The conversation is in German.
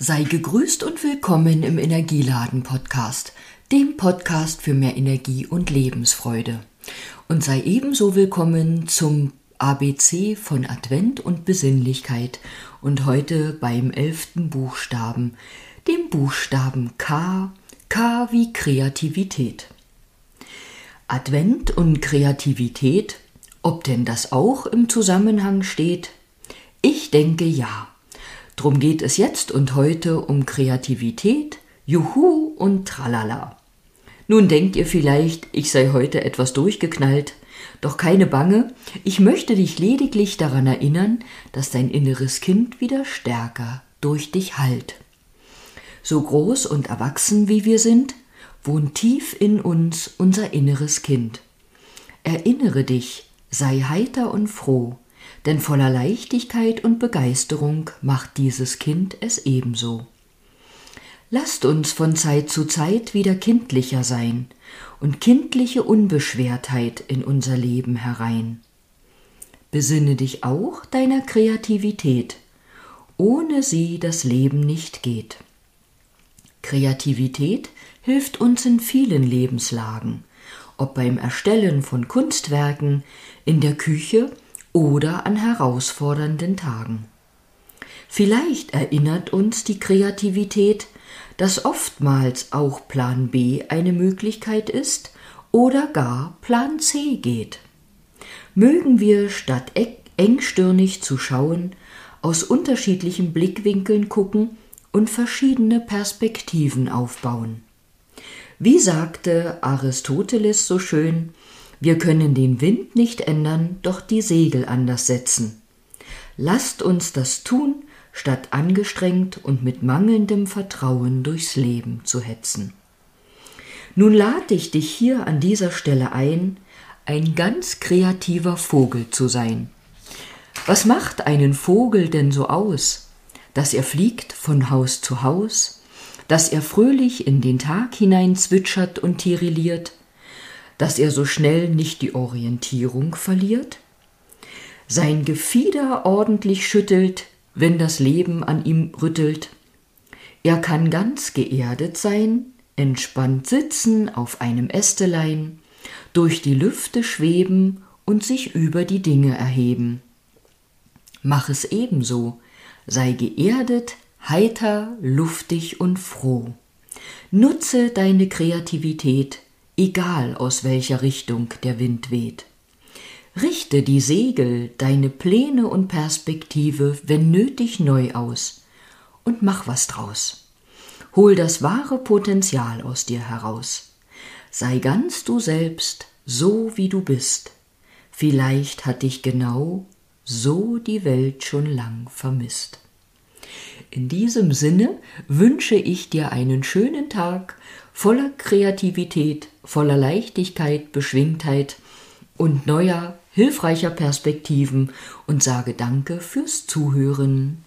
Sei gegrüßt und willkommen im Energieladen Podcast, dem Podcast für mehr Energie und Lebensfreude. Und sei ebenso willkommen zum ABC von Advent und Besinnlichkeit und heute beim elften Buchstaben, dem Buchstaben K, K wie Kreativität. Advent und Kreativität, ob denn das auch im Zusammenhang steht? Ich denke ja. Drum geht es jetzt und heute um Kreativität, Juhu und Tralala. Nun denkt ihr vielleicht, ich sei heute etwas durchgeknallt, doch keine Bange, ich möchte dich lediglich daran erinnern, dass dein inneres Kind wieder stärker durch dich hallt. So groß und erwachsen wie wir sind, wohnt tief in uns unser inneres Kind. Erinnere dich, sei heiter und froh, denn voller Leichtigkeit und Begeisterung macht dieses Kind es ebenso. Lasst uns von Zeit zu Zeit wieder kindlicher sein und kindliche Unbeschwertheit in unser Leben herein. Besinne dich auch deiner Kreativität, ohne sie das Leben nicht geht. Kreativität hilft uns in vielen Lebenslagen, ob beim Erstellen von Kunstwerken, in der Küche oder an herausfordernden Tagen. Vielleicht erinnert uns die Kreativität, dass oftmals auch Plan B eine Möglichkeit ist oder gar Plan C geht. Mögen wir statt engstirnig zu schauen, aus unterschiedlichen Blickwinkeln gucken und verschiedene Perspektiven aufbauen. Wie sagte Aristoteles so schön, wir können den Wind nicht ändern, doch die Segel anders setzen. Lasst uns das tun, statt angestrengt und mit mangelndem Vertrauen durchs Leben zu hetzen. Nun lade ich dich hier an dieser Stelle ein, ein ganz kreativer Vogel zu sein. Was macht einen Vogel denn so aus? Dass er fliegt von Haus zu Haus, dass er fröhlich in den Tag hinein zwitschert und tirilliert, dass er so schnell nicht die Orientierung verliert, sein Gefieder ordentlich schüttelt, wenn das Leben an ihm rüttelt. Er kann ganz geerdet sein, entspannt sitzen auf einem Ästelein, durch die Lüfte schweben und sich über die Dinge erheben. Mach es ebenso, sei geerdet, heiter, luftig und froh. Nutze deine Kreativität, egal aus welcher Richtung der Wind weht. Richte die Segel, deine Pläne und Perspektive, wenn nötig, neu aus und mach was draus. Hol das wahre Potenzial aus dir heraus. Sei ganz du selbst, so wie du bist. Vielleicht hat dich genau so die Welt schon lang vermisst. In diesem Sinne wünsche ich dir einen schönen Tag voller Kreativität, voller Leichtigkeit, Beschwingtheit und neuer, hilfreicher Perspektiven und sage Danke fürs Zuhören.